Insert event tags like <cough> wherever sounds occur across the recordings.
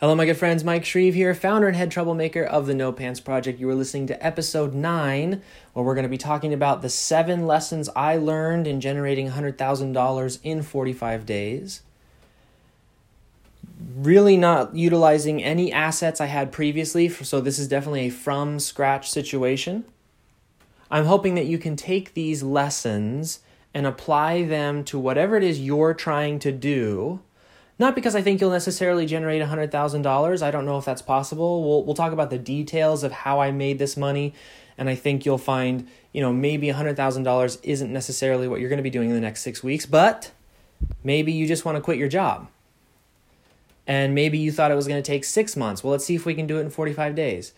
Hello, my good friends. Mike Shreeve here, founder and head troublemaker of the No Pants Project. You are listening to episode nine, where we're going to be talking about the seven lessons I learned in generating $100,000 in 45 days. Really not utilizing any assets I had previously, so this is definitely a from scratch situation. I'm hoping that you can take these lessons and apply them to whatever it is you're trying to do not because I think you'll necessarily generate $100,000. I don't know if that's possible. We'll, we'll talk about the details of how I made this money. And I think you'll find, you know, maybe $100,000 isn't necessarily what you're going to be doing in the next six weeks, but maybe you just want to quit your job. And maybe you thought it was going to take six months. Well, let's see if we can do it in 45 days.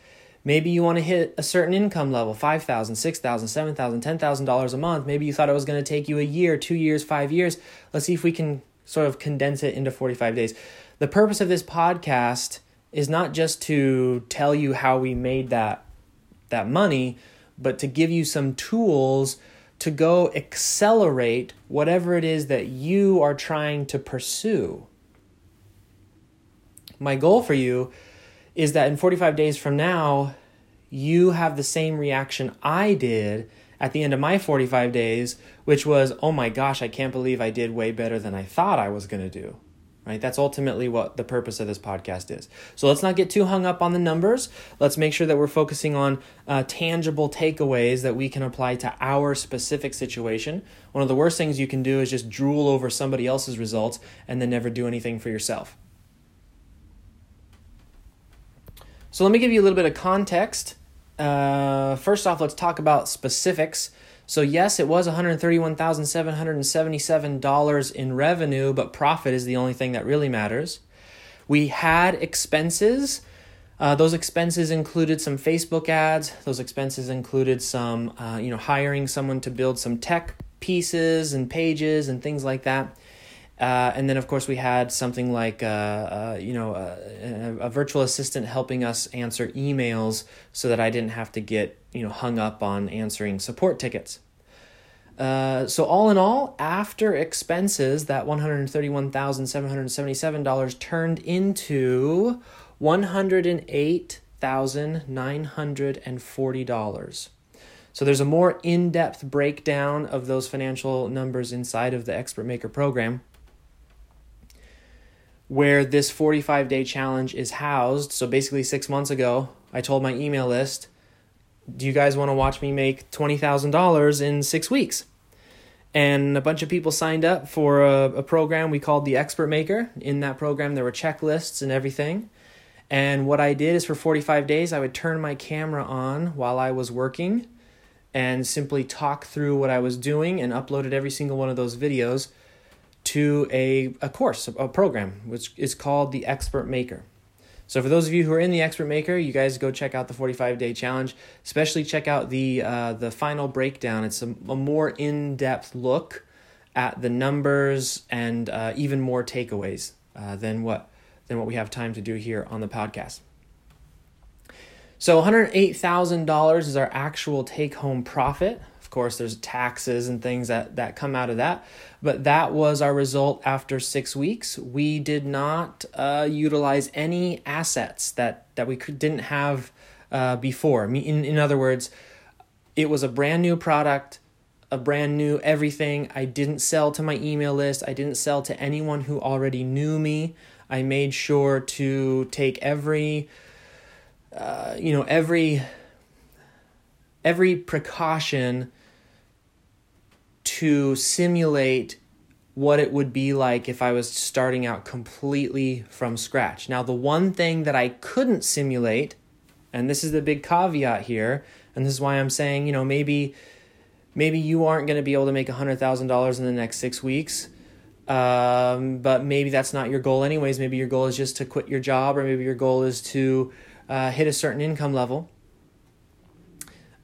Maybe you want to hit a certain income level $5,000, $6,000, $7,000, $10,000 a month. Maybe you thought it was going to take you a year, two years, five years. Let's see if we can sort of condense it into 45 days. The purpose of this podcast is not just to tell you how we made that that money, but to give you some tools to go accelerate whatever it is that you are trying to pursue. My goal for you is that in 45 days from now, you have the same reaction I did at the end of my 45 days, which was, oh my gosh, I can't believe I did way better than I thought I was going to do. Right? That's ultimately what the purpose of this podcast is. So let's not get too hung up on the numbers. Let's make sure that we're focusing on uh, tangible takeaways that we can apply to our specific situation. One of the worst things you can do is just drool over somebody else's results and then never do anything for yourself. So let me give you a little bit of context uh, first off, let's talk about specifics. So, yes, it was $131,777 in revenue, but profit is the only thing that really matters. We had expenses. Uh, those expenses included some Facebook ads. Those expenses included some, uh, you know, hiring someone to build some tech pieces and pages and things like that. Uh, and then, of course, we had something like, uh, uh, you know, uh, a, a, virtual assistant helping us answer emails so that I didn't have to get, you know, hung up on answering support tickets. Uh, so all in all, after expenses, that one hundred thirty-one thousand seven hundred seventy-seven dollars turned into one hundred and eight thousand nine hundred and forty dollars. So there's a more in-depth breakdown of those financial numbers inside of the Expert Maker program where this 45 day challenge is housed. So basically, six months ago, I told my email list, Do you guys want to watch me make $20,000 in six weeks? And a bunch of people signed up for a, a, program we called the Expert Maker. In that program, there were checklists and everything. And what I did is for 45 days, I would turn my camera on while I was working and simply talk through what I was doing and uploaded every single one of those videos to a, a course, a program, which is called the Expert Maker. So for those of you who are in the Expert Maker, you guys go check out the 45 day challenge. Especially check out the uh, the final breakdown. It's a, a more in depth look at the numbers and uh, even more takeaways uh, than what than what we have time to do here on the podcast. So $108,000 is our actual take home profit of course, there's taxes and things that, that come out of that. But that was our result after six weeks. We did not uh, utilize any assets that, that we could, didn't have uh, before. In, in other words, it was a brand new product, a brand new everything. I didn't sell to my email list, I didn't sell to anyone who already knew me. I made sure to take every, uh, you know, every every precaution to simulate what it would be like if I was starting out completely from scratch. Now, the one thing that I couldn't simulate, and this is the big caveat here, and this is why I'm saying, you know, maybe maybe you aren't going to be able to make $100,000 in the next 6 weeks. Um, but maybe that's not your goal anyways. Maybe your goal is just to quit your job or maybe your goal is to uh, hit a certain income level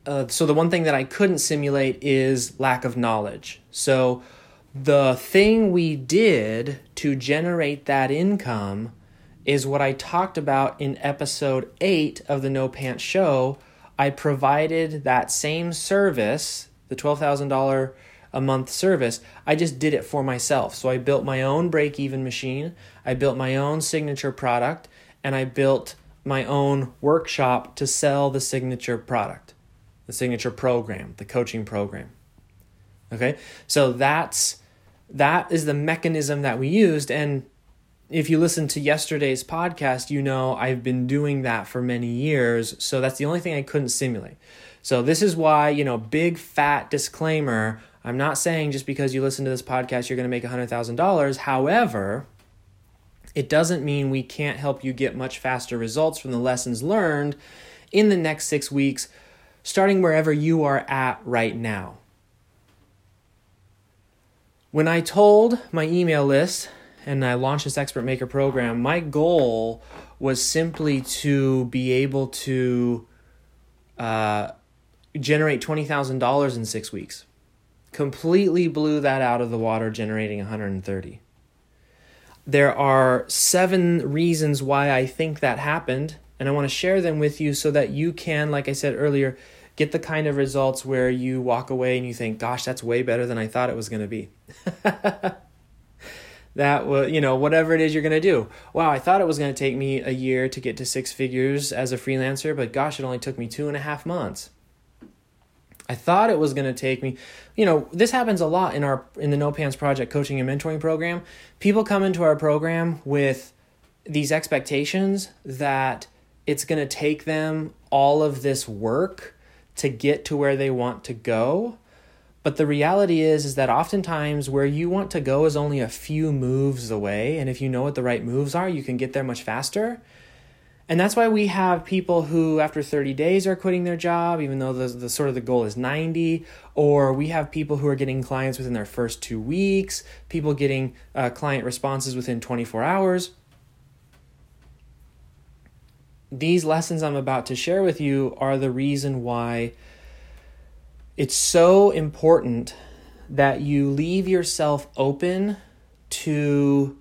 uh, so the one thing that I couldn't simulate is lack of knowledge. So the thing we did to generate that income is what I talked about in episode 8 of the No Pants Show. I provided that same service, the $12,000 a month service. I just did it for myself. So I built my own break even machine, I built my own signature product, and I built my own workshop to sell the signature product, the signature program, the coaching program. Okay? So that's that is the mechanism that we used and if you listen to yesterday's podcast, you know I've been doing that for many years. So that's the only thing I couldn't simulate. So this is why, you know, big fat disclaimer. I'm not saying just because you listen to this podcast, you're going to make $100,000. However, it doesn't mean we can't help you get much faster results from the lessons learned in the next six weeks, starting wherever you are at right now. When I told my email list and I launched this Expert Maker program, my goal was simply to be able to uh, generate $20,000 in six weeks. Completely blew that out of the water, generating 130. There are seven reasons why I think that happened, and I want to share them with you so that you can, like I said earlier, get the kind of results where you walk away and you think, gosh, that's way better than I thought it was going to be. <laughs> that will you know whatever it is you're going to do. Wow i thought it was going to take me a year to get to six figures as a freelancer but gosh it only took me two and a half months. I thought it was going to take me you know this happens a lot in our in the no pants project coaching and mentoring program. People come into our program with these expectations that it's going to take them all of this work to get to where they want to go but the reality is is that oftentimes where you want to go is only a few moves away and if you know what the right moves are, you can get there much faster. And that's why we have people who after 30 days are quitting their job even though the, the sort of the goal is 90 or we have people who are getting clients within their first 2 weeks, people getting uh, client responses within 24 hours. These lessons I'm about to share with you are the reason why it's so important that you leave yourself open to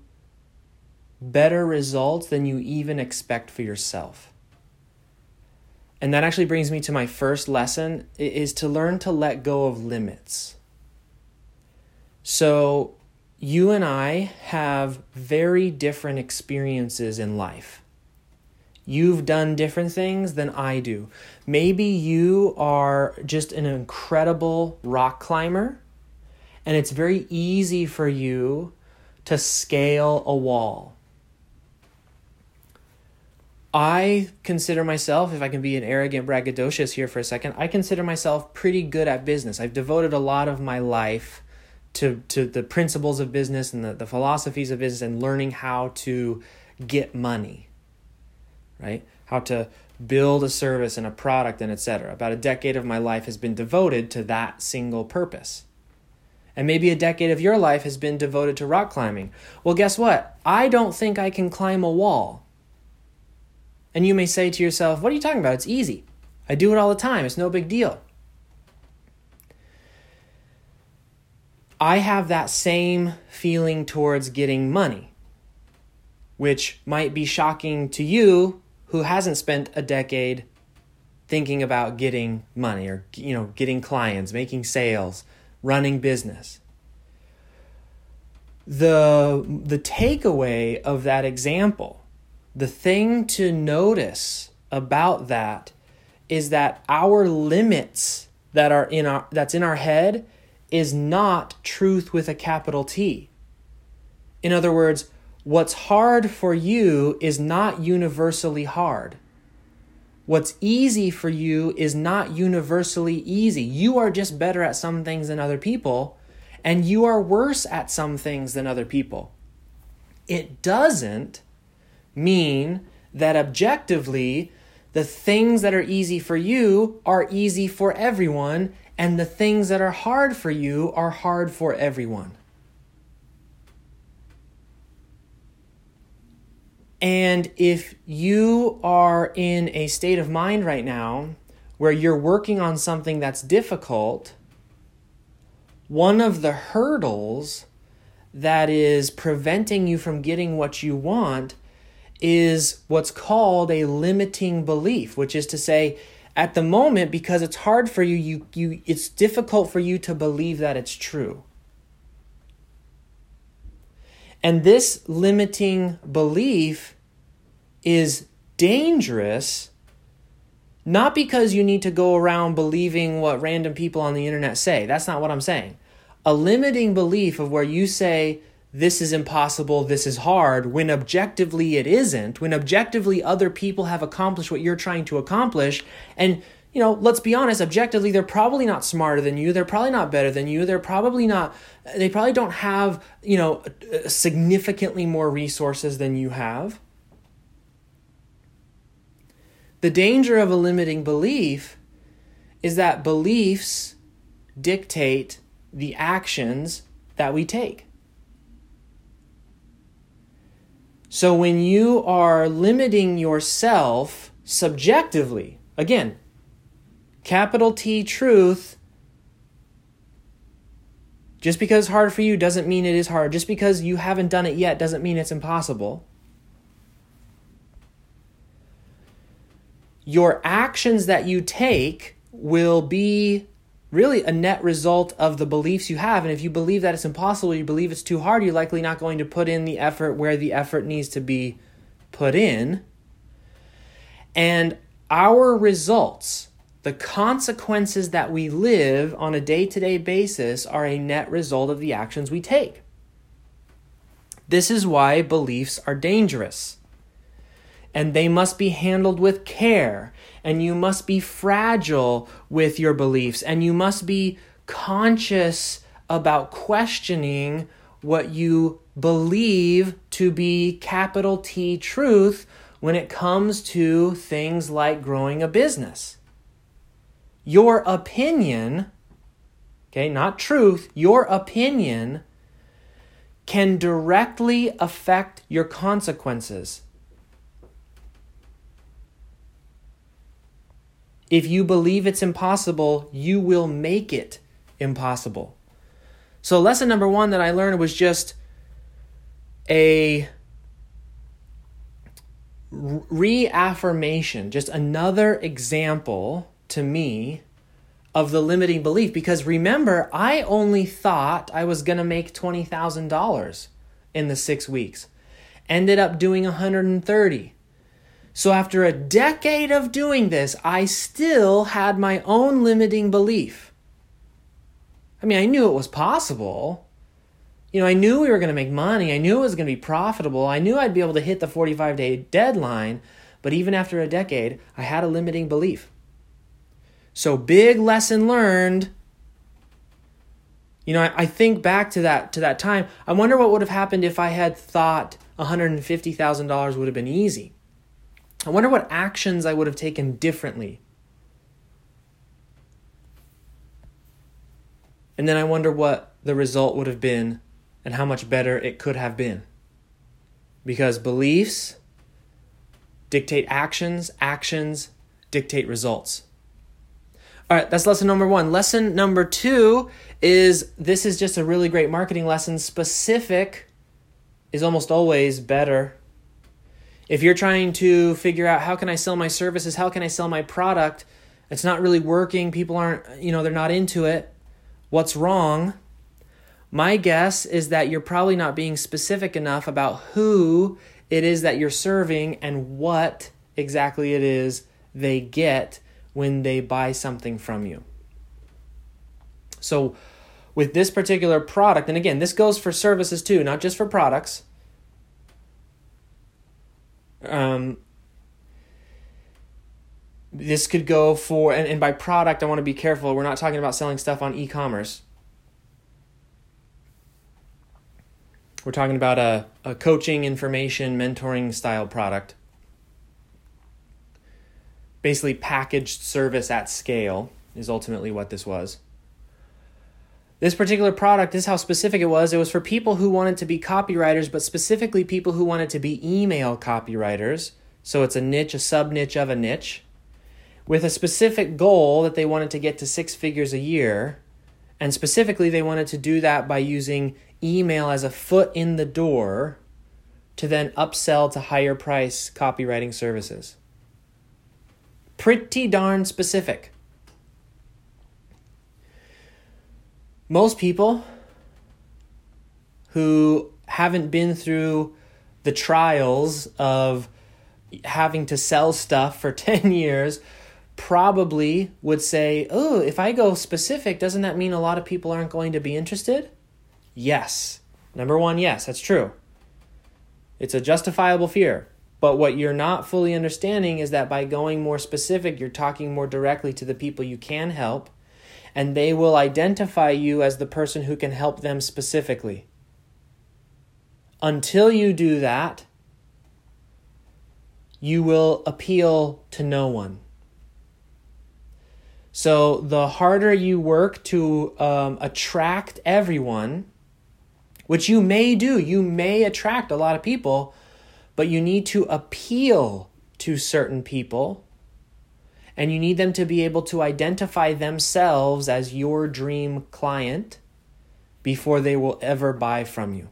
better results than you even expect for yourself. And that actually brings me to my first lesson is to learn to let go of limits. So, you and I have very different experiences in life. You've done different things than I do. Maybe you are just an incredible rock climber, and it's very easy for you to scale a wall. I consider myself, if I can be an arrogant braggadocious here for a second, I consider myself pretty good at business. I've devoted a lot of my life to, to the principles of business and the, the philosophies of business and learning how to get money right? How to build a service and a product and etc. About a decade of my life has been devoted to that single purpose. And maybe a decade of your life has been devoted to rock climbing. Well, guess what? I don't think I can climb a wall. And you may say to yourself, What are you talking about? It's easy. I do it all the time. It's no big deal. I have that same feeling towards getting money, which might be shocking to you who hasn't spent a decade thinking about getting money or you know getting clients making sales running business. The the takeaway of that example the thing to notice about that is that our limits that are in our that's in our head is not truth with a capital T. In other words What's hard for you is not universally hard. What's easy for you is not universally easy. You are just better at some things than other people, and you are worse at some things than other people. It doesn't mean that objectively, the things that are easy for you are easy for everyone, and the things that are hard for you are hard for everyone. And if you are in a state of mind right now where you're working on something that's difficult, one of the hurdles that is preventing you from getting what you want is what's called a limiting belief, which is to say, at the moment, because it's hard for you, you, you it's difficult for you to believe that it's true. And this limiting belief is dangerous not because you need to go around believing what random people on the internet say. That's not what I'm saying. A limiting belief of where you say, this is impossible, this is hard, when objectively it isn't, when objectively other people have accomplished what you're trying to accomplish, and you know, let's be honest, objectively, they're probably not smarter than you. They're probably not better than you. They're probably not, they probably don't have, you know, significantly more resources than you have. The danger of a limiting belief is that beliefs dictate the actions that we take. So when you are limiting yourself subjectively, again, capital T truth, just because hard for you doesn't mean it is hard. Just because you haven't done it yet doesn't mean it's impossible. your actions that you take will be really a net result of the beliefs you have. And if you believe that it's impossible, you believe it's too hard, you're likely not going to put in the effort where the effort needs to be put in. And our results, the consequences that we live on a day to day basis, are a net result of the actions we take. This is why beliefs are dangerous and they must be handled with care. And you must be fragile with your beliefs, and you must be conscious about questioning what you believe to be capital T truth when it comes to things like growing a business. Your opinion, okay, not truth, your opinion can directly affect your consequences. If you believe it's impossible, you will make it impossible. So, lesson number one that I learned was just a reaffirmation, just another example to me of the limiting belief. Because remember, I only thought I was going to make $20,000 in the six weeks, ended up doing 130. So, after a decade of doing this, I still had my own limiting belief. I mean, I knew it was possible. You know, I knew we were going to make money. I knew it was going to be profitable. I knew I'd be able to hit the 45 day deadline. But even after a decade, I had a limiting belief. So, big lesson learned. You know, I, I think back to that to that time. I wonder what would have happened if I had thought $150,000 would have been easy. I wonder what actions I would have taken differently. And then I wonder what the result would have been and how much better it could have been. Because beliefs dictate actions, actions dictate results. All right, that's lesson number one. Lesson number two is this is just a really great marketing lesson. Specific is almost always better if you're trying to figure out how can I sell my services, how can I sell my product, it's not really working, people aren't, you know, they're not into it. What's wrong? My guess is that you're probably not being specific enough about who it is that you're serving and what exactly it is they get when they buy something from you. So, with this particular product, and again, this goes for services too, not just for products. Um, this could go for, and, and by product, I want to be careful. We're not talking about selling stuff on e commerce. We're talking about a, a coaching, information, mentoring style product. Basically, packaged service at scale is ultimately what this was. This particular product, this is how specific it was. It was for people who wanted to be copywriters, but specifically people who wanted to be email copywriters. So it's a niche, a sub niche of a niche, with a specific goal that they wanted to get to six figures a year. And specifically, they wanted to do that by using email as a foot in the door to then upsell to higher price copywriting services. Pretty darn specific. most people who haven't been through the trials of having to sell stuff for <laughs> 10 years probably would say, Oh, if I go specific, doesn't that mean a lot of people aren't going to be interested? Yes. Number one, yes, that's true. It's a justifiable fear. But what you're not fully understanding is that by going more specific, you're talking more directly to the people you can help, and they will identify you as the person who can help them specifically. Until you do that, you will appeal to no one. So the harder you work to um, attract everyone, which you may do, you may attract a lot of people, but you need to appeal to certain people and you need them to be able to identify themselves as your dream client before they will ever buy from you.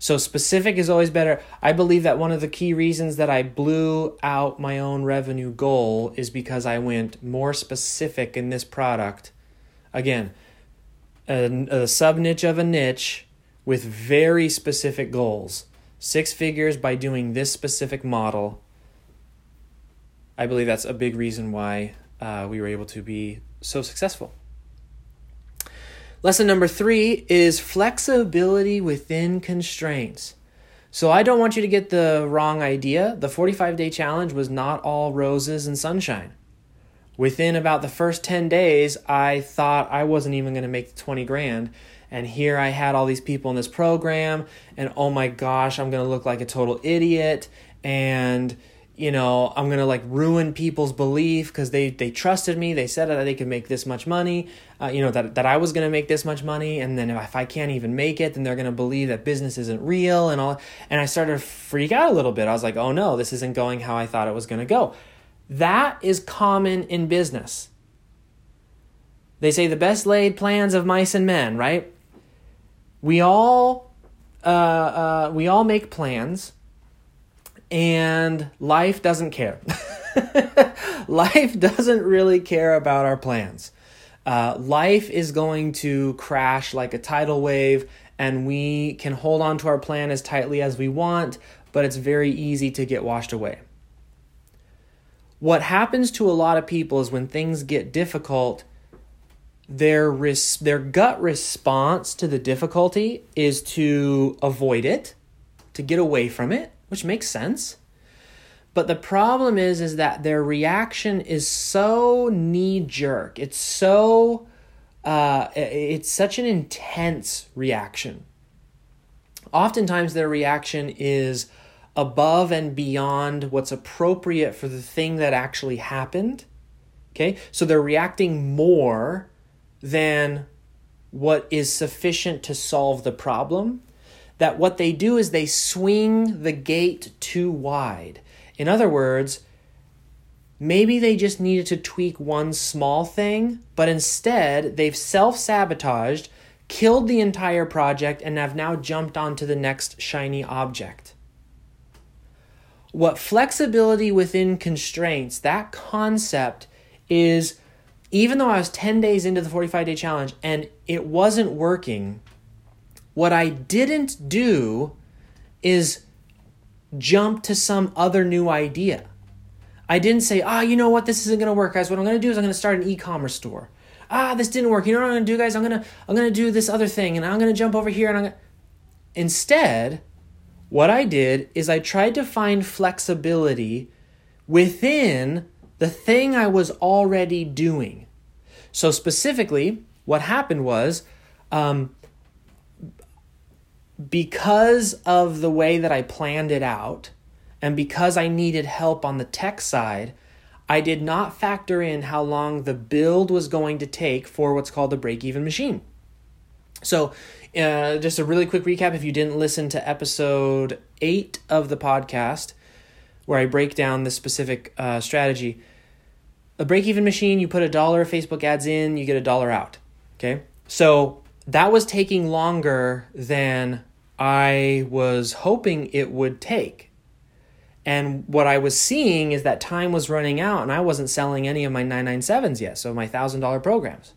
So specific is always better. I believe that one of the key reasons that I blew out my own revenue goal is because I went more specific in this product. Again, a, a sub niche of a niche with very specific goals. Six figures by doing this specific model. I believe that's a big reason why uh, we were able to be so successful. Lesson number three is flexibility within constraints. So I don't want you to get the wrong idea. The 45 day challenge was not all roses and sunshine. Within about the first 10 days, I thought I wasn't even going to make the 20 grand. And here I had all these people in this program, and oh my gosh, I'm to look like a total idiot. And you know i'm gonna like ruin people's belief because they they trusted me they said that they could make this much money uh, you know that, that i was gonna make this much money and then if i can't even make it then they're gonna believe that business isn't real and all and i started to freak out a little bit. I was like oh no this isn't going how i thought it was gonna go. That is common in business. They say the best laid plans of mice and men right we all uh, uh, we all make plans and life doesn't care. <laughs> life doesn't really care about our plans. Uh, life is going to crash like a tidal wave, and we can hold on to our plan as tightly as we want, but it's very easy to get washed away. What happens to a lot of people is when things get difficult, their res- their gut response to the difficulty is to avoid it, to get away from it, which makes sense. But the problem is is that their reaction is so knee jerk. It's so uh, it's such an intense reaction. Oftentimes their reaction is above and beyond what's appropriate for the thing that actually happened. Okay? So they're reacting more than what is sufficient to solve the problem that what they do is they swing the gate too wide. In other words, maybe they just needed to tweak one small thing, but instead they've self sabotaged, killed the entire project, and have now jumped onto the next shiny object. What flexibility within constraints, that concept is even though I was 10 days into the 45 day challenge and it wasn't working, what I didn't do is jump to some other new idea. I didn't say, ah, oh, you know what, this isn't gonna work, guys. What I'm gonna do is I'm gonna start an e-commerce store. Ah, this didn't work. You know what I'm gonna do, guys? I'm gonna I'm gonna do this other thing, and I'm gonna jump over here, and I'm gonna. Instead, what I did is I tried to find flexibility within the thing I was already doing. So specifically, what happened was um, because of the way that I planned it out and because I needed help on the tech side, I did not factor in how long the build was going to take for what's called the break even machine. So, uh, just a really quick recap if you didn't listen to episode eight of the podcast, where I break down this specific uh, strategy. A break even machine, you put a dollar Facebook ads in, you get a dollar out. Okay. So, that was taking longer than I was hoping it would take. And what I was seeing is that time was running out and I wasn't selling any of my 997s yet, so my $1,000 programs.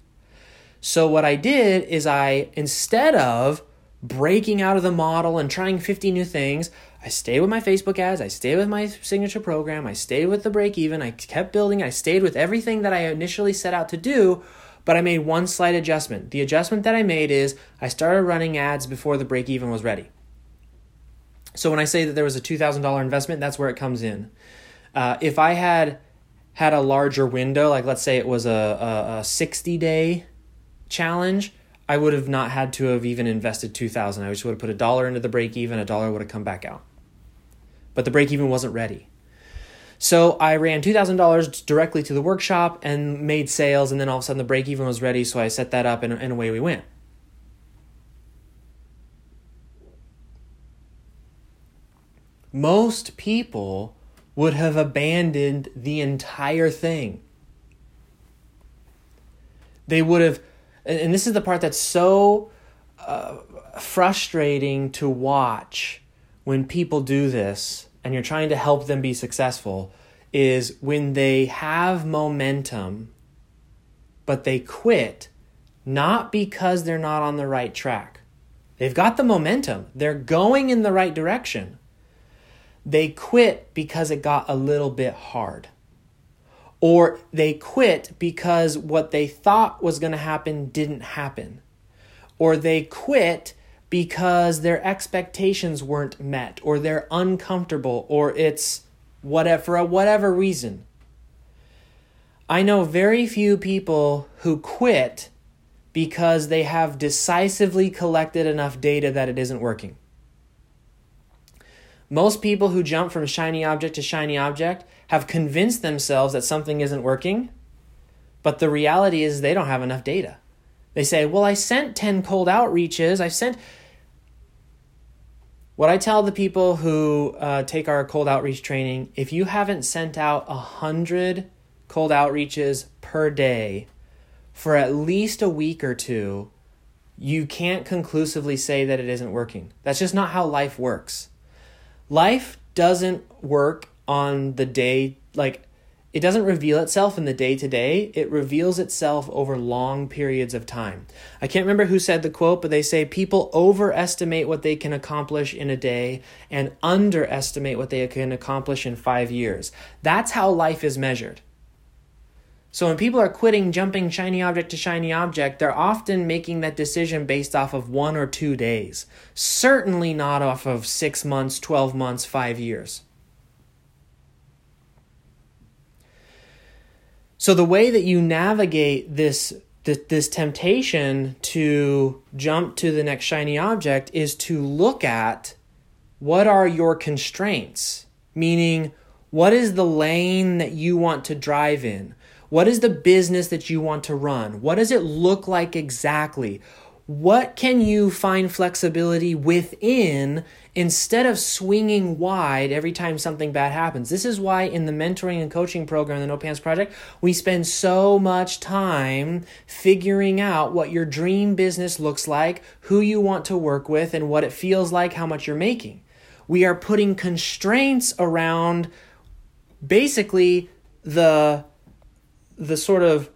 So what I did is I, instead of breaking out of the model and trying 50 new things, I stayed with my Facebook ads, I stayed with my signature program, I stayed with the break even, I kept building, I stayed with everything that I initially set out to do, but I made one slight adjustment. The adjustment that I made is I started running ads before the break even was ready. So when I say that there was a $2,000 investment, that's where it comes in. Uh, if I had had a larger window, like let's say it was a, a, a 60 day challenge, I would have not had to have even invested 2000 I just would have put a dollar into the break even, a dollar would have come back out. But the break even wasn't ready. So I ran $2,000 directly to the workshop and made sales, and then all of a sudden the break even was ready, so I set that up and, and away we went. Most people would have abandoned the entire thing. They would have, and this is the part that's so uh, frustrating to watch when people do this and you're trying to help them be successful is when they have momentum but they quit not because they're not on the right track. They've got the momentum, they're going in the right direction. They quit because it got a little bit hard. Or they quit because what they thought was going to happen didn't happen. Or they quit because their expectations weren't met or they're uncomfortable or it's whatever for whatever reason. I know very few people who quit because they have decisively collected enough data that it isn't working. Most people who jump from shiny object to shiny object have convinced themselves that something isn't working, but the reality is they don't have enough data. They say, Well, I sent 10 cold outreaches. I sent what I tell the people who uh, take our cold outreach training if you haven't sent out a 100 cold outreaches per day for at least a week or two, you can't conclusively say that it isn't working. That's just not how life works. Life doesn't work on the day, like, it doesn't reveal itself in the day to day, it reveals itself over long periods of time. I can't remember who said the quote, but they say people overestimate what they can accomplish in a day and underestimate what they can accomplish in five years. That's how life is measured. So when people are quitting jumping shiny object to shiny object, they're often making that decision based off of one or two days. Certainly not off of six months, 12 months, five years. So the way that you navigate this this temptation to jump to the next shiny object is to look at what are your constraints, meaning what is the lane that you want to drive in? What is the business that you want to run? What does it look like exactly? What can you find flexibility within instead of swinging wide every time something bad happens. This is why in the mentoring and coaching program, the No Pants Project, we spend so much time figuring out what your dream business looks like, who you want to work with, and what it feels like, how much you're making. We are putting constraints around basically the the sort of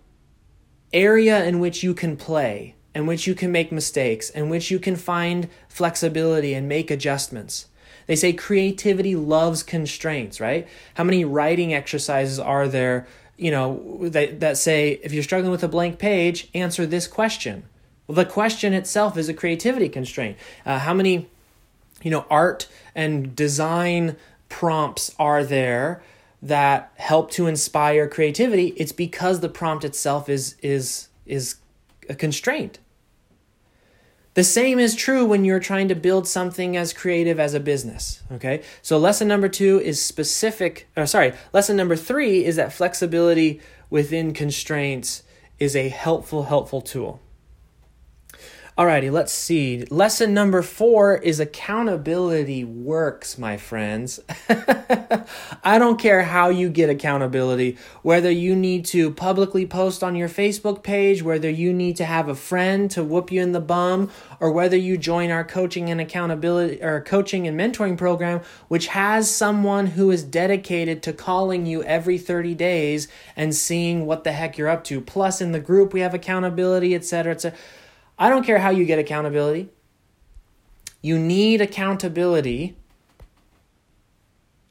area in which you can play in which you can make mistakes, in which you can find flexibility and make adjustments. They say creativity loves constraints, right? How many writing exercises are there, you know, that, that say if you're struggling with a blank page, answer this question? Well, the question itself is a creativity constraint. Uh, how many, you know, art and design prompts are there that help to inspire creativity? It's because the prompt itself is is is a constraint. The same is true when you're trying to build something as creative as a business. Okay. So, lesson number two is specific, or sorry, lesson number three is that flexibility within constraints is a helpful, helpful tool. Alrighty, let's see. Lesson number four is accountability works, my friends. <laughs> I don't care how you get accountability, whether you need to publicly post on your Facebook page, whether you need to have a friend to whoop you in the bum, or whether you join our coaching and accountability or coaching and mentoring program, which has someone who is dedicated to calling you every 30 days and seeing what the heck you're up to. Plus, in the group, we have accountability, etc., etc I don't care how you get accountability. You need accountability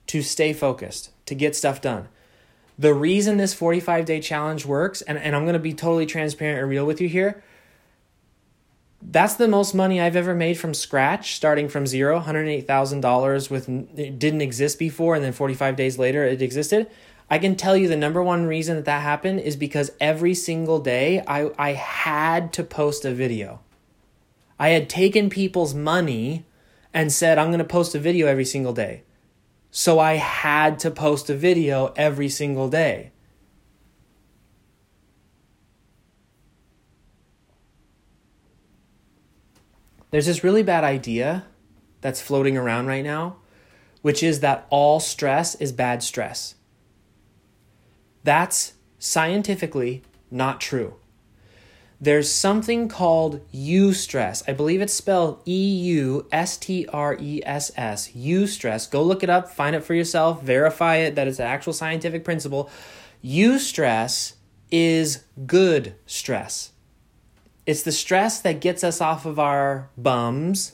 to stay focused, to get stuff done. The reason this 45 day challenge works, and, and I'm going to be totally transparent and real with you here, that's the most money I've ever made from scratch, starting from zero, $108,000 with it didn't exist before, and then 45 days later it existed. I can tell you the number one reason that that happened is because every single day I, I had to post a video. I had taken people's money and said, I'm going to post a video every single day. So I had to post a video every single day. There's this really bad idea that's floating around right now, which is that all stress is bad stress. That's scientifically not true. There's something called eustress. I believe it's spelled E U S T R E S S. Eustress. Go look it up, find it for yourself, verify it that it's an actual scientific principle. Eustress is good stress. It's the stress that gets us off of our bums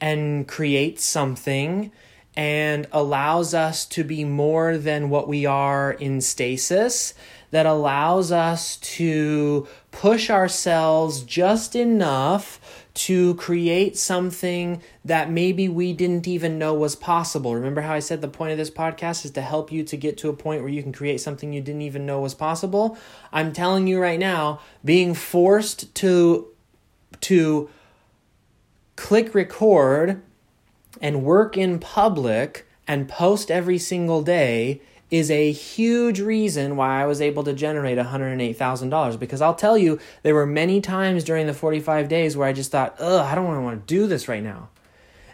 and creates something and allows us to be more than what we are in stasis, that allows us to push ourselves just enough to create something that maybe we didn't even know was possible. Remember how I said the point of this podcast is to help you to get to a point where you can create something you didn't even know was possible? I'm telling you right now, being forced to to click record and work in public and post every single day is a huge reason why I was able to generate $108,000 because I'll tell you there were many times during the 45 days where I just thought, "Ugh, I don't want to do this right now."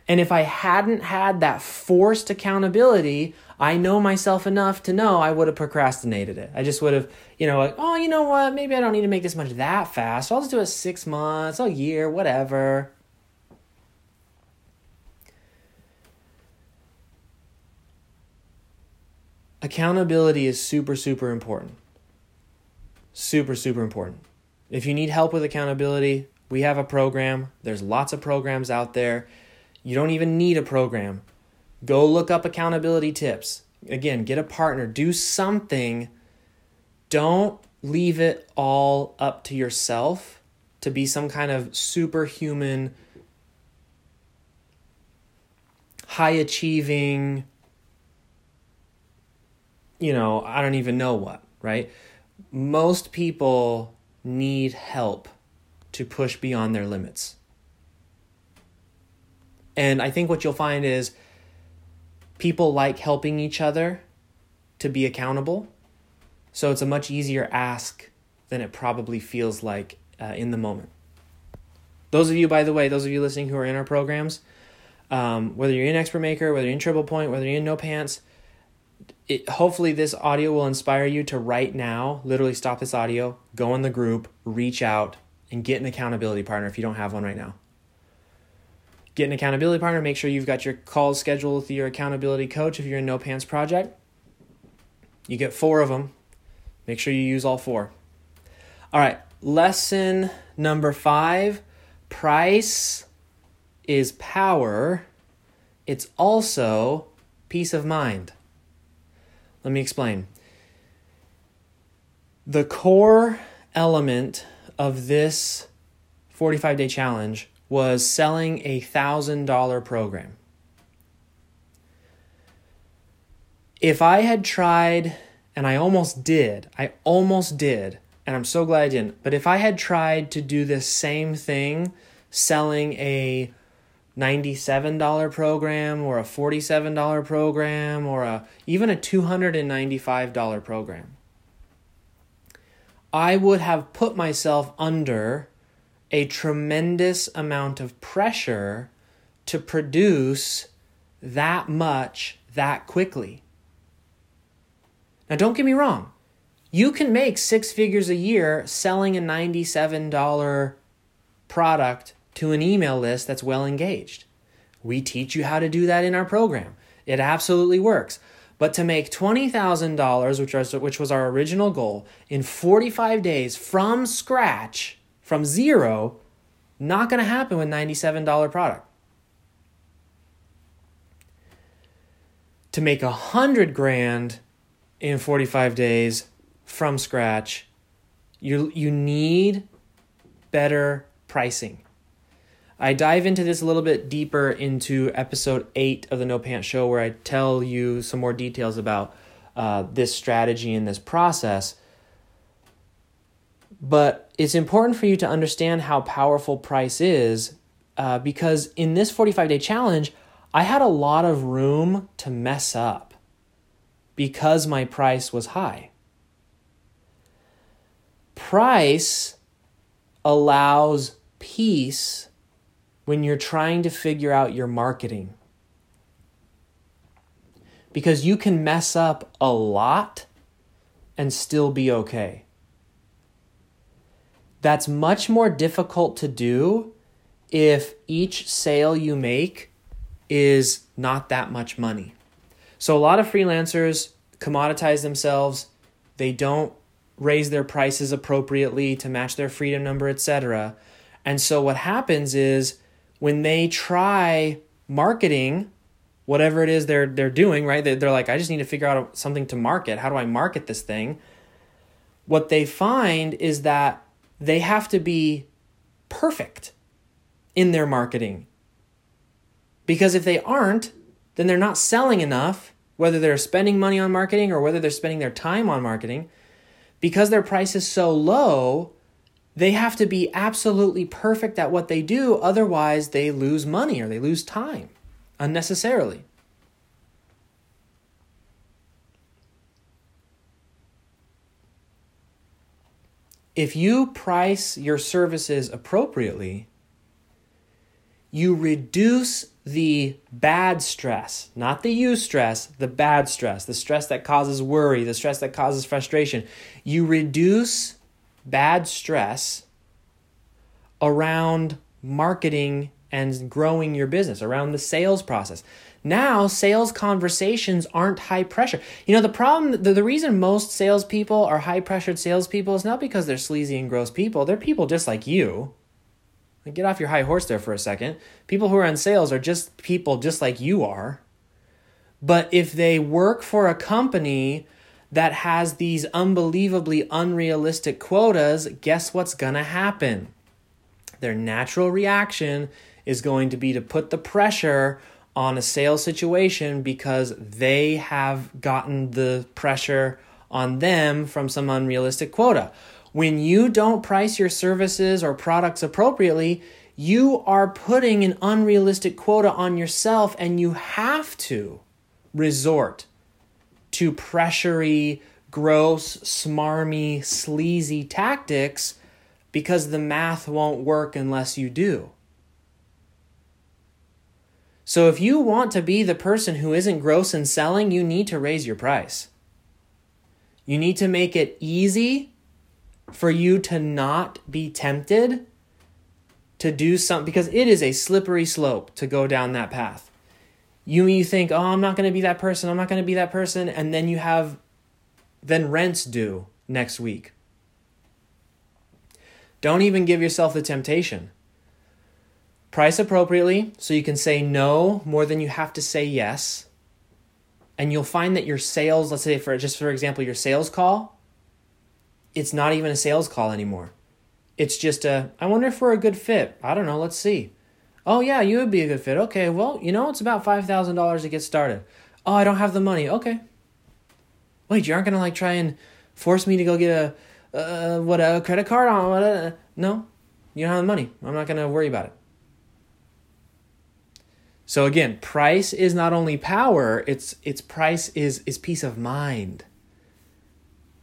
And if I hadn't had that forced accountability, I know myself enough to know I would have procrastinated it. I just would have, you know, like, "Oh, you know what? Maybe I don't need to make this much that fast. I'll just do it 6 months, a year, whatever." Accountability is super, super important. Super, super important. If you need help with accountability, we have a program. There's lots of programs out there. You don't even need a program. Go look up accountability tips. Again, get a partner, do something. Don't leave it all up to yourself to be some kind of superhuman, high achieving, you know, I don't even know what, right? Most people need help to push beyond their limits. And I think what you'll find is people like helping each other to be accountable. So it's a much easier ask than it probably feels like uh, in the moment. Those of you, by the way, those of you listening who are in our programs, um, whether you're in Expert Maker, whether you're in Triple Point, whether you're in No Pants, it, hopefully this audio will inspire you to right now literally stop this audio go in the group reach out and get an accountability partner if you don't have one right now. Get an accountability partner make sure you've got your calls scheduled with your accountability coach if you're in no pants project. You get four of them make sure you use all four. All right lesson number five price is power. It's also peace of mind let me explain. The core element of this 45 day challenge was selling a $1,000 program. If I had tried, and I almost did, I almost did, and I'm so glad I didn't, but if I had tried to do this same thing, selling a $97 program or a $47 program or a even a $295 program. I would have put myself under a tremendous amount of pressure to produce that much that quickly. Now, don't get me wrong. You can make six figures a year selling a $97 product to an email list that's well engaged. We teach you how to do that in our program. It absolutely works. But to make $20,000, which was, which was our original goal, in 45 days from scratch, from zero, not going to happen with $97 product. to make a hundred grand in 45 days from scratch, you you need better pricing. I dive into this a little bit deeper into episode eight of the No Pants Show, where I tell you some more details about uh, this strategy and this process. But it's important for you to understand how powerful price is uh, because in this 45 day challenge, I had a lot of room to mess up because my price was high. Price allows peace when you're trying to figure out your marketing. Because you can mess up a lot and still be okay. That's much more difficult to do if each sale you make is not that much money. So, a lot of freelancers commoditize themselves, they don't raise their prices appropriately to match their freedom number, etc. And so, what happens is when they try marketing, whatever it is they're, they're doing, right? They're, they're like, I just need to figure out something to market. How do I market this thing? What they find is that they have to be perfect in their marketing. Because if they aren't, then they're not selling enough, whether they're spending money on marketing or whether they're spending their time on marketing. Because their price is so low, they have to be absolutely perfect at what they do, otherwise, they lose money or they lose time unnecessarily. If you price your services appropriately, you reduce the bad stress, not the you stress, the bad stress, the stress that causes worry, the stress that causes frustration. You reduce bad stress around marketing and growing your business, around the sales process. Now, sales conversations aren't high pressure. You know, the problem, the, the reason most salespeople are high pressured salespeople is not because they're sleazy and gross people. They're people just like you. Get off your high horse there for a second. People who are in sales are just people just like you are. But if they work for a company that has these unbelievably unrealistic quotas, guess what's going to happen? Their natural reaction is going to be to put the pressure on a sales situation because they have gotten the pressure on them from some unrealistic quota. When you don't price your services or products appropriately, you are putting an unrealistic quota on yourself and you have to resort to pressury, gross, smarmy, sleazy tactics because the math won't work unless you do. So if you want to be the person who isn't gross in selling, you need to raise your price. You need to make it easy for you to not be tempted to do something because it is a slippery slope to go down that path. You you think, "Oh, I'm not going to be that person. I'm not going to be that person." And then you have then rents due next week. Don't even give yourself the temptation. Price appropriately so you can say no more than you have to say yes. And you'll find that your sales, let's say for just for example, your sales call it's not even a sales call anymore. It's just a, I wonder if we're a good fit. I don't know. Let's see. Oh, yeah, you would be a good fit. Okay, well, you know, it's about $5,000 to get started. Oh, I don't have the money. Okay. Wait, you aren't going to like try and force me to go get a, uh, what, a credit card on? What, no, you don't have the money. I'm not going to worry about it. So again, price is not only power, it's its price is is peace of mind.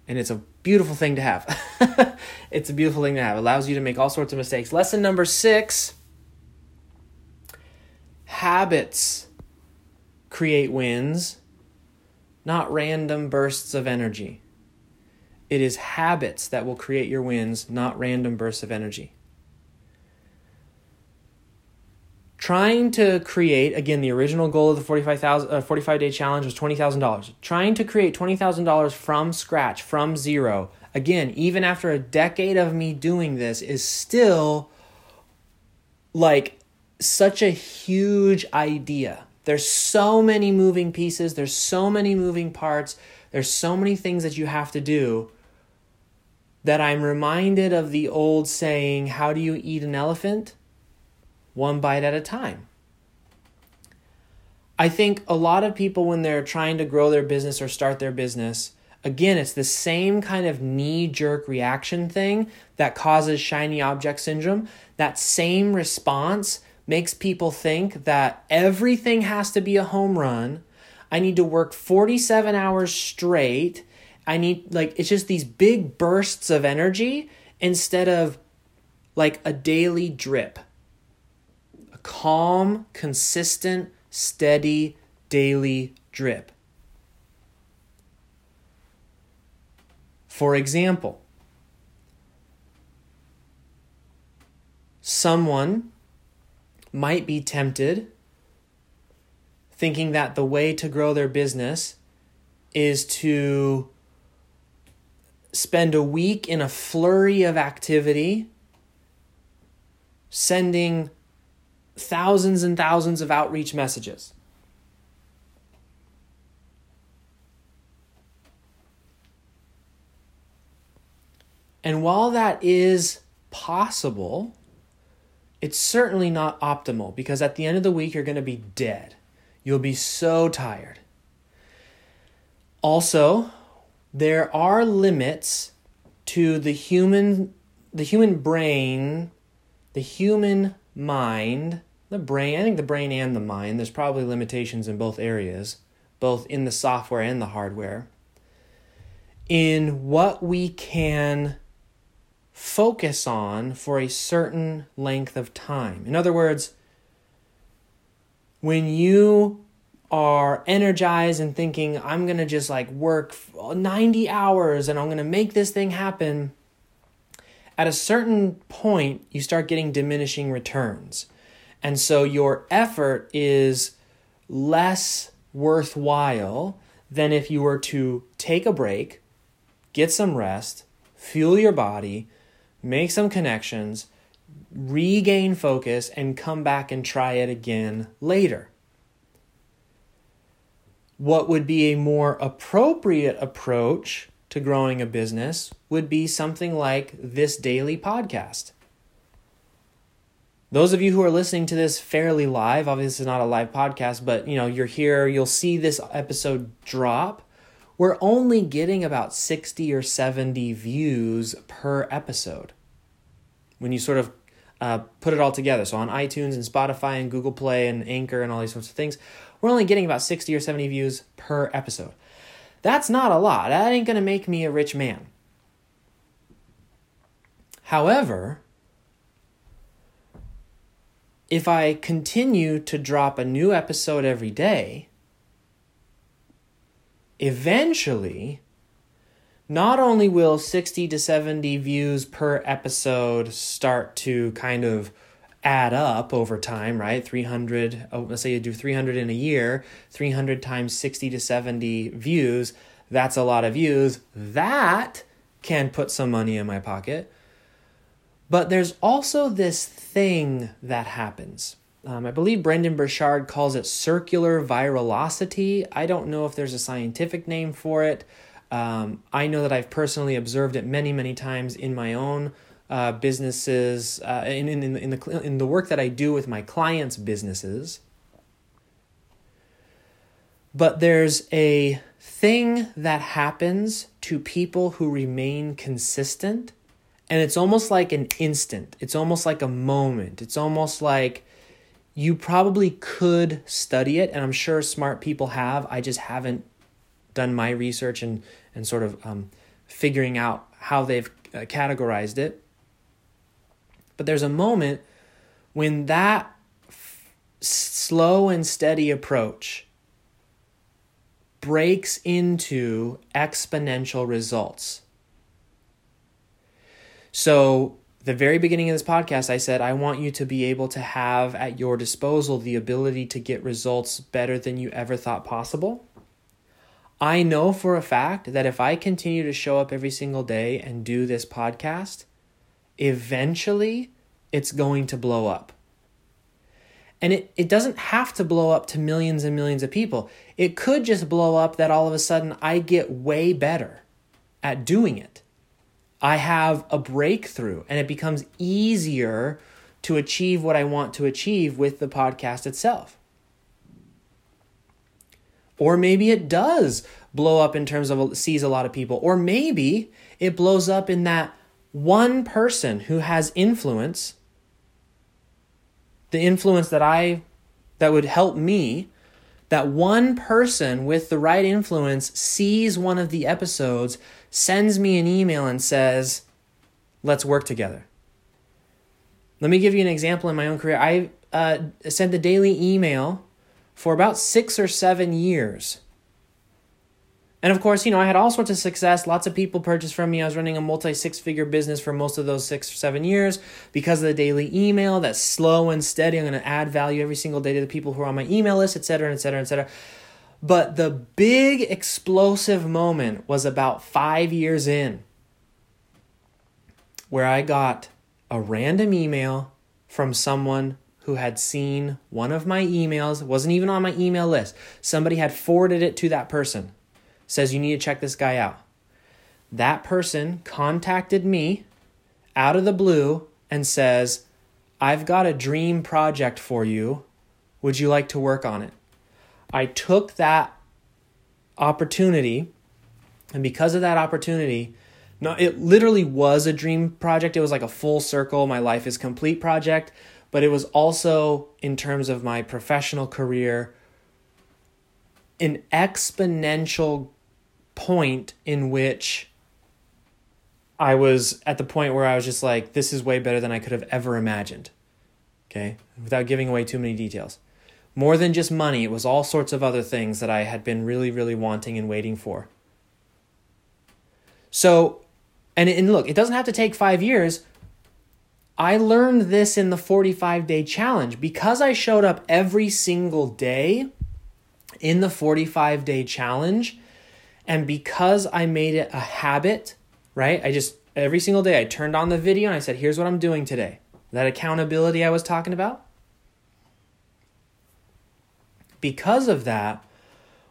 And it's a beautiful thing to have. <laughs> it's a beautiful thing to have. It allows you to make all sorts of mistakes. Lesson number six habits create wins, not random bursts of energy. It is habits that will create your wins, not random bursts of energy. trying to create again the original goal of the 45,000 uh, 45 day challenge was $20,000 trying to create $20,000 from scratch from zero again even after a decade of me doing this is still like such a huge idea There's so many moving pieces, there's so many moving parts, there's so many things that you have to do that I'm reminded of the old saying, How do you eat an elephant? One bite at a time. I think a lot of people, when they're trying to grow their business or start their business, again, it's the same kind of knee jerk reaction thing that causes shiny object syndrome. That same response makes people think that everything has to be a home run. I need to work 47 hours straight. I need, like, it's just these big bursts of energy instead of like a daily drip. A calm, consistent, steady, daily drip. For example, someone might be tempted thinking that the way to grow their business is to spend a week in a flurry of activity, sending thousands and thousands of outreach messages. And while that is possible, it's certainly not optimal because at the end of the week, you're going to be dead. You'll be so tired. Also, there are limits to the human the human brain, the human mind, the brain, I think the brain and the mind, there's probably limitations in both areas, both in the software and the hardware, in what we can focus on for a certain length of time. In other words, when you are energized and thinking, I'm going to just like work 90 hours and I'm going to make this thing happen, at a certain point, you start getting diminishing returns. And so your effort is less worthwhile than if you were to take a break, get some rest, fuel your body, make some connections, regain focus, and come back and try it again later. What would be a more appropriate approach to growing a business would be something like this daily podcast. Those of you who are listening to this fairly live, obviously it's not a live podcast, but you know, you're here, you'll see this episode drop. We're only getting about 60 or 70 views per episode when you sort of uh, put it all together. So on iTunes and Spotify and Google Play and Anchor and all these sorts of things, we're only getting about 60 or 70 views per episode. That's not a lot. That ain't going to make me a rich man. However, if I continue to drop a new episode every day, eventually not only will 60 to 70 views per episode start to kind of add up over time, right? 300, oh, let's say you do 300 in a year, 300 times 60 to 70 views, that's a lot of views. That can put some money in my pocket. But there's also this thing that happens. Um, I believe Brendon Burchard calls it circular virality. I don't know if there's a scientific name for it. Um, I know that I've personally observed it many, many times in my own uh, businesses, uh, in, in, in, the, in the work that I do with my clients' businesses. But there's a thing that happens to people who remain consistent, and it's almost like an instant. It's almost like a moment. It's almost like you probably could study it, and I'm sure smart people have. I just haven't done my research and and sort of um, figuring out how they've uh, categorized it. But there's a moment when that f- slow and steady approach breaks into exponential results. So, the very beginning of this podcast, I said, I want you to be able to have at your disposal the ability to get results better than you ever thought possible. I know for a fact that if I continue to show up every single day and do this podcast, eventually it's going to blow up. And it, it doesn't have to blow up to millions and millions of people. It could just blow up that all of a sudden I get way better at doing it. I have a breakthrough and it becomes easier to achieve what I want to achieve with the podcast itself. Or maybe it does blow up in terms of sees a lot of people. Or maybe it blows up in that one person who has influence, the influence that I that would help me, that one person with the right influence sees one of the episodes, sends me an email and says, "Let's work together." Let me give you an example in my own career. I uh, sent a daily email for about six or seven years. And of course, you know, I had all sorts of success. Lots of people purchased from me. I was running a multi six figure business for most of those six or seven years because of the daily email that's slow and steady. I'm going to add value every single day to the people who are on my email list, et cetera, et cetera, et cetera. But the big explosive moment was about five years in where I got a random email from someone who had seen one of my emails, wasn't even on my email list. Somebody had forwarded it to that person. Says you need to check this guy out. That person contacted me out of the blue and says, I've got a dream project for you. Would you like to work on it? I took that opportunity, and because of that opportunity, no, it literally was a dream project. It was like a full circle, my life is complete project, but it was also in terms of my professional career an exponential point in which I was at the point where I was just like, this is way better than I could have ever imagined. Okay, without giving away too many details. More than just money, it was all sorts of other things that I had been really, really wanting and waiting for. So and, and look, it doesn't have to take five years. I learned this in the 45 day challenge because I showed up every single day in the 45 day challenge. And because I made it a habit, right? I just, every single day, I turned on the video and I said, here's what I'm doing today. That accountability I was talking about. Because of that,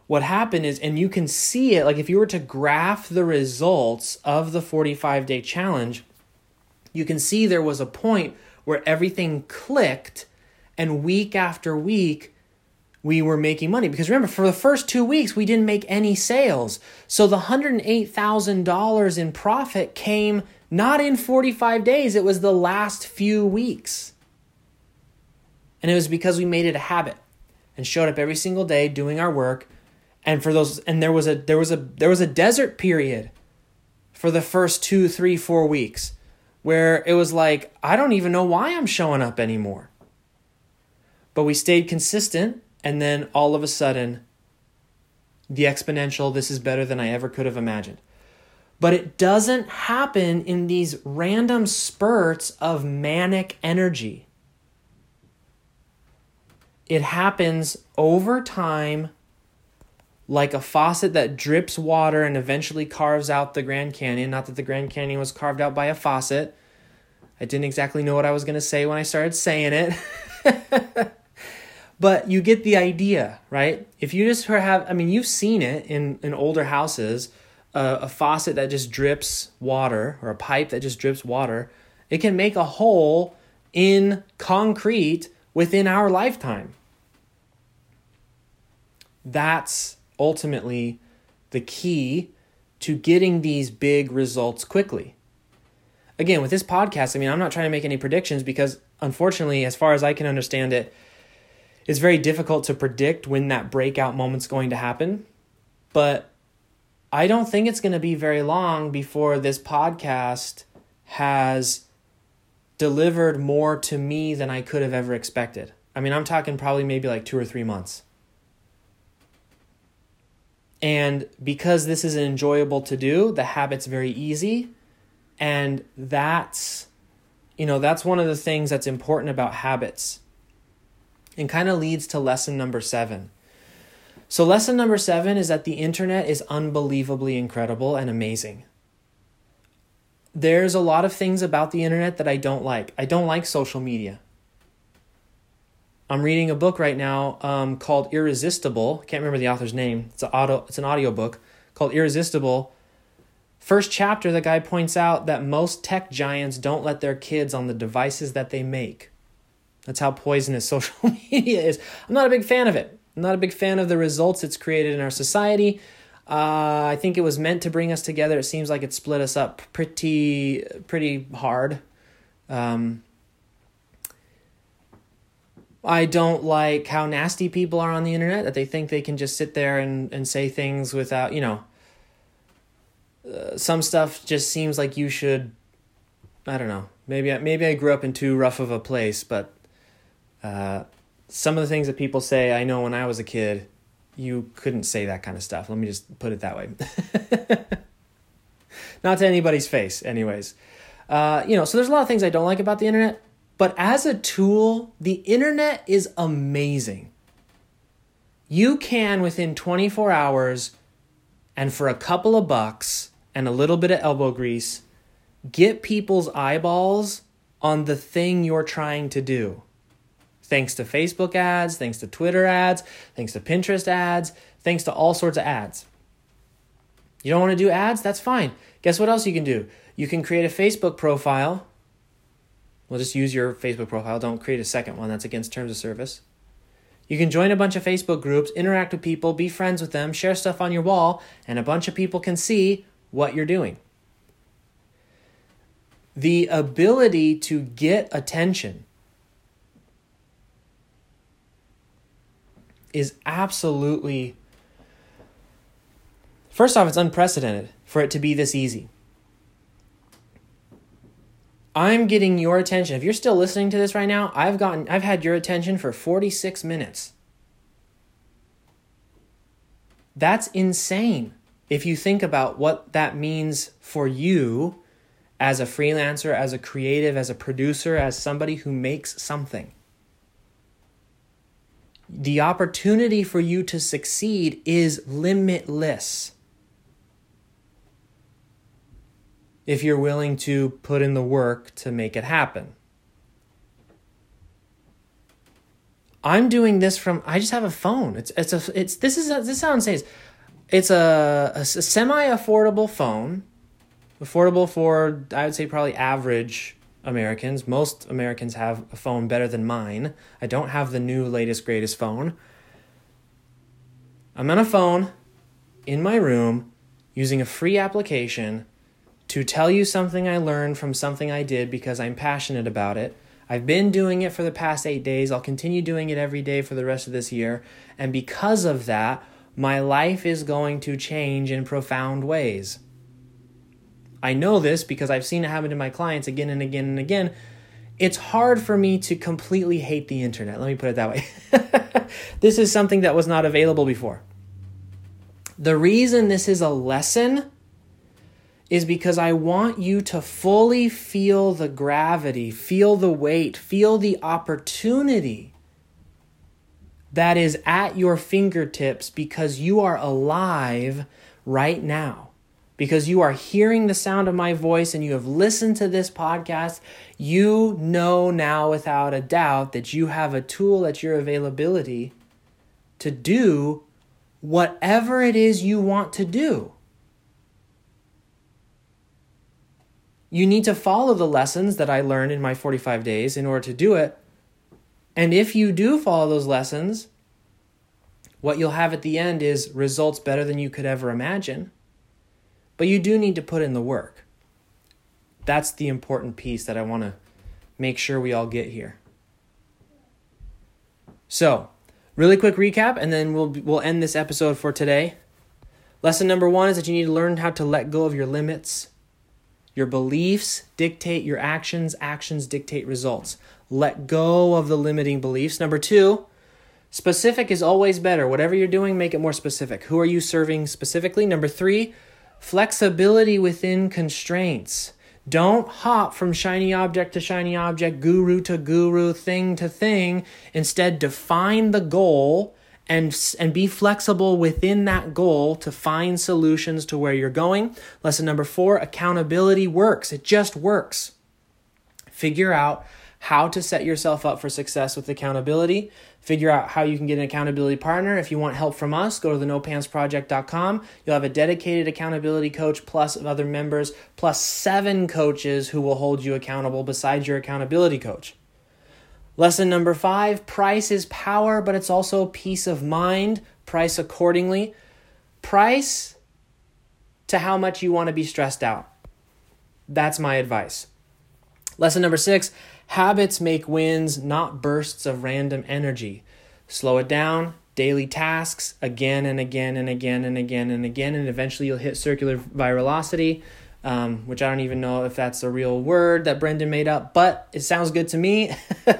what happened is, and you can see it, like if you were to graph the results of the 45 day challenge, you can see there was a point where everything clicked, and week after week, we were making money. Because remember, for the first two weeks, we didn't make any sales. So the $108,000 in profit came not in 45 days, it was the last few weeks. And it was because we made it a habit and showed up every single day doing our work and for those and there was a there was a there was a desert period for the first two three four weeks where it was like i don't even know why i'm showing up anymore. But we stayed consistent and then all of a sudden the exponential this is better than i ever could have imagined. But it doesn't happen in these random spurts of manic energy. It happens over time like a faucet that drips water and eventually carves out the Grand Canyon. Not that the Grand Canyon was carved out by a faucet. I didn't exactly know what I was going to say when I started saying it. <laughs> but you get the idea, right? If you just have, I mean, you've seen it in, in older houses, uh, a faucet that just drips water or a pipe that just drips water, it can make a hole in concrete within our lifetime. That's ultimately the key to getting these big results quickly. Again, with this podcast, I mean, I'm not trying to make any predictions because unfortunately, as far as I can understand it, it's very difficult to predict when that breakout moment's going to happen. But I don't think it's going to be very long before this podcast has delivered more to me than I could have ever expected. I mean, I'm talking probably maybe like two or three months. And because this is enjoyable to do, the habit's very easy. And that's, you know, that's one of the things that's important about habits and kind of leads to lesson number seven. So, lesson number seven is that the internet is unbelievably incredible and amazing. There's a lot of things about the internet that I don't like. I don't like social media. I'm reading a book right now um, called Irresistible. Can't remember the author's name. It's an auto. It's an audio book called Irresistible. First chapter, the guy points out that most tech giants don't let their kids on the devices that they make. That's how poisonous <laughs> social media is. I'm not a big fan of it. I'm not a big fan of the results it's created in our society. Uh, I think it was meant to bring us together. It seems like it split us up pretty, pretty hard. Um, I don't like how nasty people are on the internet, that they think they can just sit there and, and say things without, you know, uh, some stuff just seems like you should, I don't know, maybe, I, maybe I grew up in too rough of a place, but uh, some of the things that people say, I know when I was a kid, you couldn't say that kind of stuff. Let me just put it that way. <laughs> Not to anybody's face, anyways. Uh, you know, so there's a lot of things I don't like about the internet, but as a tool, the internet is amazing. You can, within 24 hours and for a couple of bucks and a little bit of elbow grease, get people's eyeballs on the thing you're trying to do. Thanks to Facebook ads, thanks to Twitter ads, thanks to Pinterest ads, thanks to all sorts of ads. You don't want to do ads? That's fine. Guess what else you can do? You can create a Facebook profile We'll just use your Facebook profile. Don't create a second one. That's against terms of service. You can join a bunch of Facebook groups, interact with people, be friends with them, share stuff on your wall, and a bunch of people can see what you're doing. The ability to get attention is absolutely, first off, it's unprecedented for it to be this easy. I'm getting your attention. If you're still listening to this right now, I've gotten I've had your attention for 46 minutes. That's insane. If you think about what that means for you as a freelancer, as a creative, as a producer, as somebody who makes something. The opportunity for you to succeed is limitless. If you're willing to put in the work to make it happen. I'm doing this from I just have a phone. It's it's a it's this is a, this sounds says it's a, a, a semi affordable phone, affordable for I would say probably average Americans. Most Americans have a phone better than mine. I don't have the new latest greatest phone. I'm on a phone in my room using a free application to tell you something I learned from something I did because I'm passionate about it. I've been doing it for the past eight days. I'll continue doing it every day for the rest of this year. And because of that, my life is going to change in profound ways. I know this because I've seen it happen to my clients again and again and again. It's hard for me to completely hate the internet. Let me put it that way. <laughs> this is something that was not available before. The reason this is a lesson is because I want you to fully feel the gravity, feel the weight, feel the opportunity that is at your fingertips because you are alive right now. Because you are hearing the sound of my voice and you have listened to this podcast, you know now without a doubt that you have a tool at your availability to do whatever it is you want to do. You need to follow the lessons that I learned in my 45 days in order to do it. And if you do follow those lessons, what you'll have at the end is results better than you could ever imagine. But you do need to put in the work. That's the important piece that I want to make sure we all get here. So, really quick recap and then we'll we'll end this episode for today. Lesson number 1 is that you need to learn how to let go of your limits your beliefs dictate your actions, actions dictate results. Let go of the limiting beliefs. Number two, specific is always better. Whatever you're doing, make it more specific. Who are you serving specifically? Number three, flexibility within constraints. Don't hop from shiny object to shiny object, guru to guru, thing to thing. Instead, define the goal and and be flexible within that goal to find solutions to where you're going. Lesson number 4, accountability works. It just works. Figure out how to set yourself up for success with accountability, figure out how you can get an accountability partner. If you want help from us, go to the nopantsproject.com. You'll have a dedicated accountability coach plus other members, plus seven coaches who will hold you accountable besides your accountability coach. Lesson number five price is power, but it's also peace of mind. Price accordingly. Price to how much you want to be stressed out. That's my advice. Lesson number six habits make wins, not bursts of random energy. Slow it down, daily tasks again and again and again and again and again, and eventually you'll hit circular virality um, which I don't even know if that's a real word that Brendon made up, but it sounds good to me.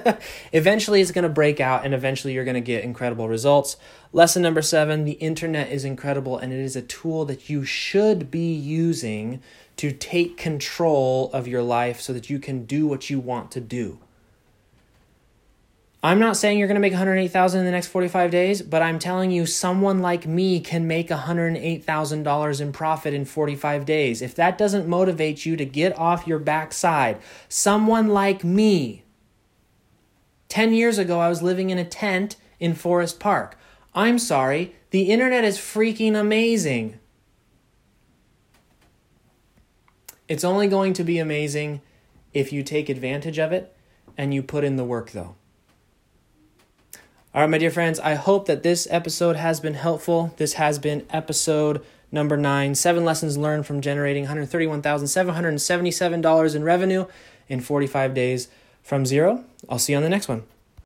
<laughs> eventually, it's going to break out, and eventually, you're going to get incredible results. Lesson number seven the internet is incredible, and it is a tool that you should be using to take control of your life so that you can do what you want to do. I'm not saying you're going to make 108,000 in the next 45 days, but I'm telling you someone like me can make $108,000 in profit in 45 days. If that doesn't motivate you to get off your backside, someone like me 10 years ago I was living in a tent in Forest Park. I'm sorry, the internet is freaking amazing. It's only going to be amazing if you take advantage of it and you put in the work though. All right, my dear friends, I hope that this episode has been helpful. This has been episode number nine seven lessons learned from generating $131,777 in revenue in 45 days from zero. I'll see you on the next one.